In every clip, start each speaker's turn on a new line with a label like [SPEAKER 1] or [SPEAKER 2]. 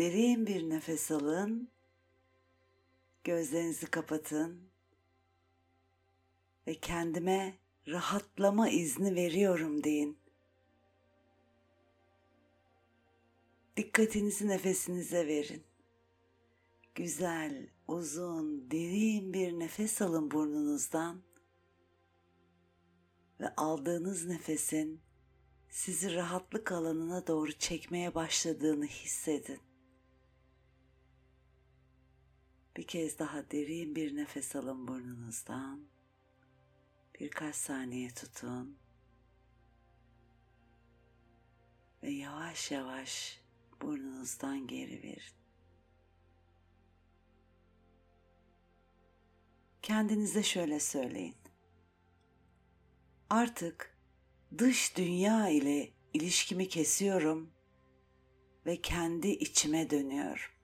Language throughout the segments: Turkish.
[SPEAKER 1] Derin bir nefes alın. Gözlerinizi kapatın. Ve kendime rahatlama izni veriyorum deyin. Dikkatinizi nefesinize verin. Güzel, uzun, derin bir nefes alın burnunuzdan ve aldığınız nefesin sizi rahatlık alanına doğru çekmeye başladığını hissedin. Bir kez daha derin bir nefes alın burnunuzdan. Birkaç saniye tutun. Ve yavaş yavaş burnunuzdan geri verin. Kendinize şöyle söyleyin. Artık dış dünya ile ilişkimi kesiyorum ve kendi içime dönüyorum.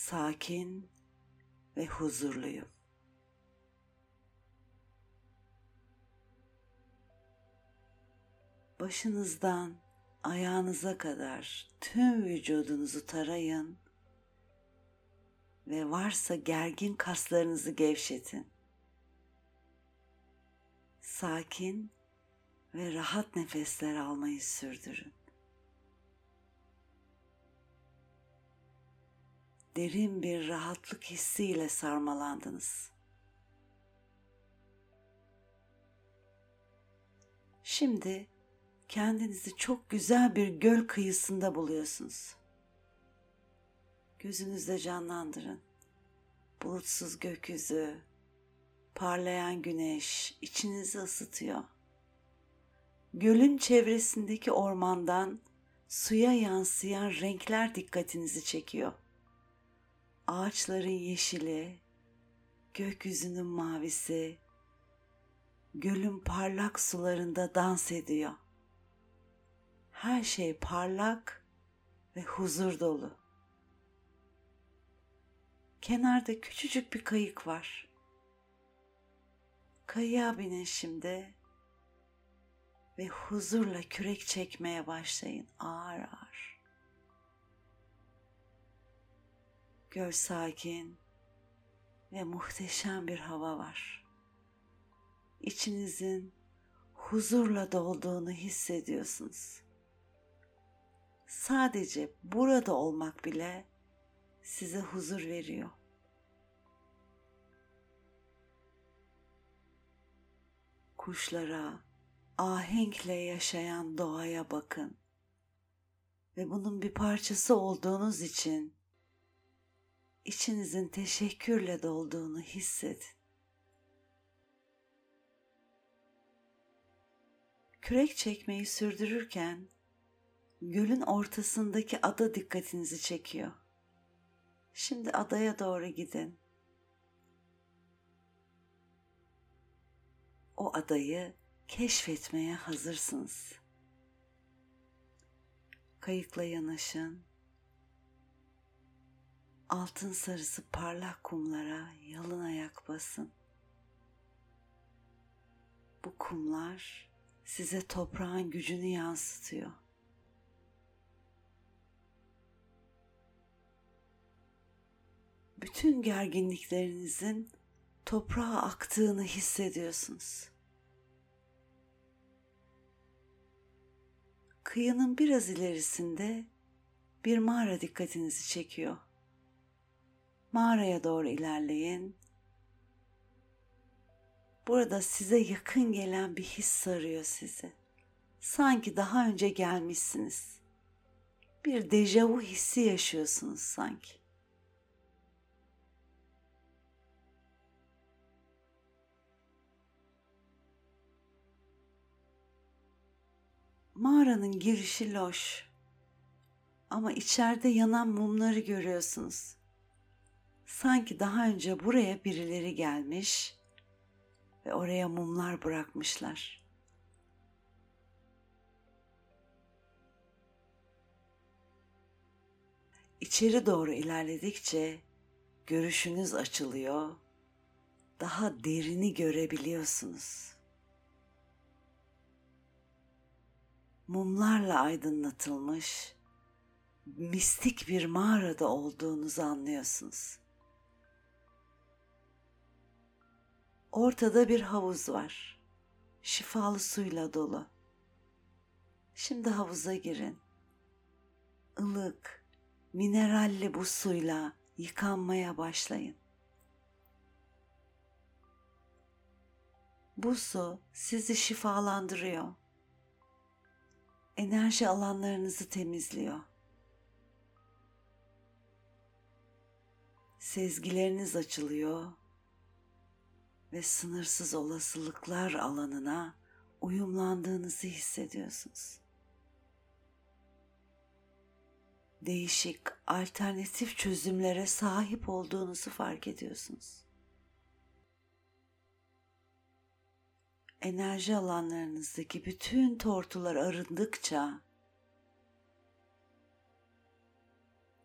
[SPEAKER 1] Sakin ve huzurluyum. Başınızdan ayağınıza kadar tüm vücudunuzu tarayın ve varsa gergin kaslarınızı gevşetin. Sakin ve rahat nefesler almayı sürdürün. Derin bir rahatlık hissiyle sarmalandınız. Şimdi kendinizi çok güzel bir göl kıyısında buluyorsunuz. Gözünüzde canlandırın. Bulutsuz gökyüzü, parlayan güneş içinizi ısıtıyor. Gölün çevresindeki ormandan suya yansıyan renkler dikkatinizi çekiyor. Ağaçların yeşili, gökyüzünün mavisi, gölün parlak sularında dans ediyor. Her şey parlak ve huzur dolu. Kenarda küçücük bir kayık var. Kayığa binin şimdi ve huzurla kürek çekmeye başlayın ağır ağır. Göl sakin ve muhteşem bir hava var. İçinizin huzurla dolduğunu hissediyorsunuz. Sadece burada olmak bile size huzur veriyor. Kuşlara, ahenkle yaşayan doğaya bakın ve bunun bir parçası olduğunuz için içinizin teşekkürle dolduğunu hissedin. Kürek çekmeyi sürdürürken gölün ortasındaki ada dikkatinizi çekiyor. Şimdi adaya doğru gidin. O adayı keşfetmeye hazırsınız. Kayıkla yanaşın. Altın sarısı parlak kumlara yalın ayak basın. Bu kumlar size toprağın gücünü yansıtıyor. Bütün gerginliklerinizin toprağa aktığını hissediyorsunuz. kıyının biraz ilerisinde bir mağara dikkatinizi çekiyor. Mağaraya doğru ilerleyin. Burada size yakın gelen bir his sarıyor sizi. Sanki daha önce gelmişsiniz. Bir dejavu hissi yaşıyorsunuz sanki. Mağaranın girişi loş. Ama içeride yanan mumları görüyorsunuz. Sanki daha önce buraya birileri gelmiş ve oraya mumlar bırakmışlar. İçeri doğru ilerledikçe görüşünüz açılıyor. Daha derini görebiliyorsunuz. mumlarla aydınlatılmış mistik bir mağarada olduğunuzu anlıyorsunuz. Ortada bir havuz var. Şifalı suyla dolu. Şimdi havuza girin. Ilık, mineralli bu suyla yıkanmaya başlayın. Bu su sizi şifalandırıyor. Enerji alanlarınızı temizliyor. Sezgileriniz açılıyor ve sınırsız olasılıklar alanına uyumlandığınızı hissediyorsunuz. Değişik, alternatif çözümlere sahip olduğunuzu fark ediyorsunuz. Enerji alanlarınızdaki bütün tortular arındıkça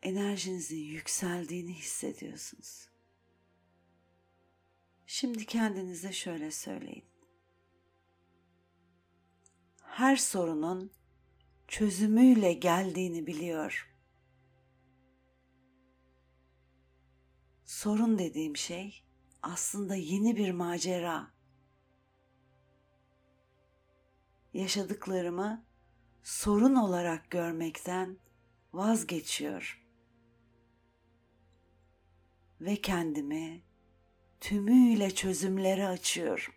[SPEAKER 1] enerjinizin yükseldiğini hissediyorsunuz. Şimdi kendinize şöyle söyleyin. Her sorunun çözümüyle geldiğini biliyor. Sorun dediğim şey aslında yeni bir macera. Yaşadıklarımı sorun olarak görmekten vazgeçiyor ve kendimi tümüyle çözümlere açıyorum.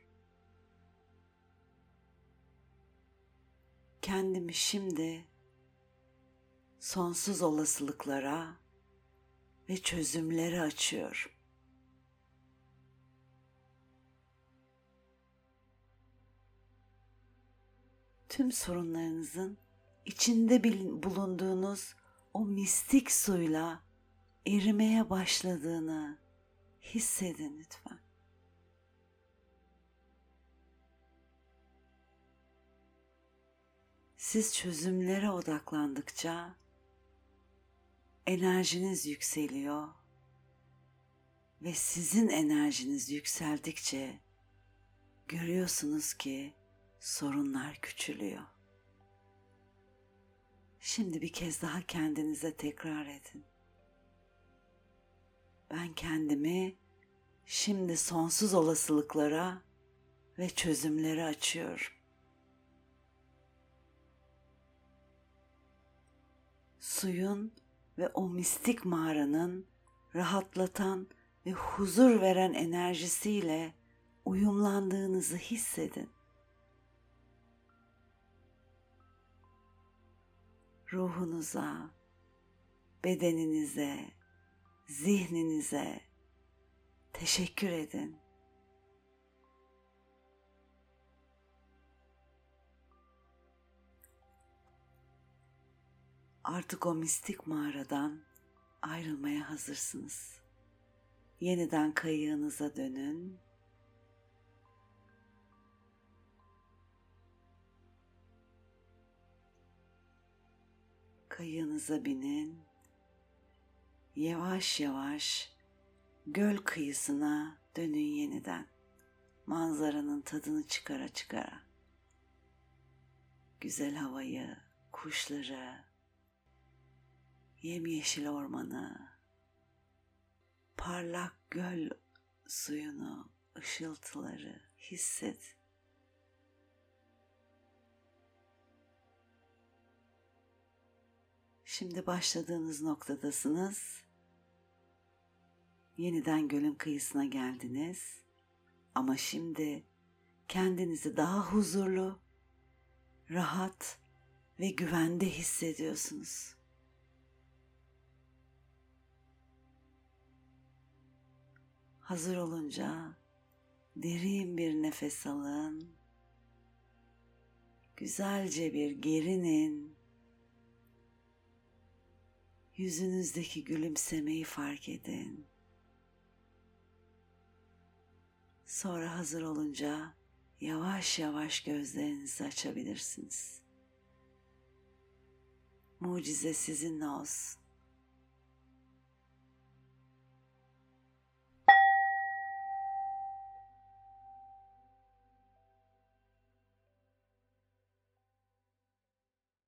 [SPEAKER 1] Kendimi şimdi sonsuz olasılıklara ve çözümlere açıyorum. Tüm sorunlarınızın içinde bulunduğunuz o mistik suyla erimeye başladığını hissedin lütfen. Siz çözümlere odaklandıkça enerjiniz yükseliyor ve sizin enerjiniz yükseldikçe görüyorsunuz ki sorunlar küçülüyor. Şimdi bir kez daha kendinize tekrar edin. Ben kendimi şimdi sonsuz olasılıklara ve çözümlere açıyorum. Suyun ve o mistik mağaranın rahatlatan ve huzur veren enerjisiyle uyumlandığınızı hissedin. Ruhunuza, bedeninize, zihninize teşekkür edin. Artık o mistik mağaradan ayrılmaya hazırsınız. Yeniden kayığınıza dönün. Kayığınıza binin yavaş yavaş göl kıyısına dönün yeniden. Manzaranın tadını çıkara çıkara. Güzel havayı, kuşları, yemyeşil ormanı, parlak göl suyunu, ışıltıları hisset. Şimdi başladığınız noktadasınız Yeniden gölün kıyısına geldiniz. Ama şimdi kendinizi daha huzurlu, rahat ve güvende hissediyorsunuz. Hazır olunca derin bir nefes alın. Güzelce bir gerinin. Yüzünüzdeki gülümsemeyi fark edin. Sonra hazır olunca yavaş yavaş gözlerinizi açabilirsiniz. Mucize sizinle olsun.